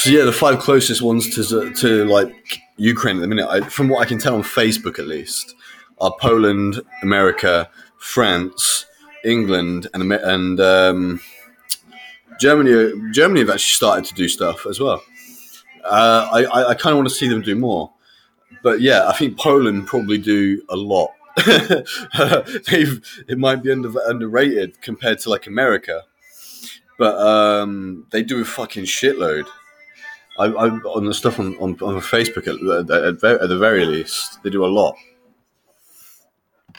So yeah, the five closest ones to to like Ukraine at the minute, I, from what I can tell on Facebook at least, are Poland, America, France, England, and and um, Germany. Germany have actually started to do stuff as well. Uh, I I, I kind of want to see them do more, but yeah, I think Poland probably do a lot. They've it might be under, underrated compared to like America, but um, they do a fucking shitload. I, I on the stuff on, on, on Facebook at, at, at, at the very least, they do a lot.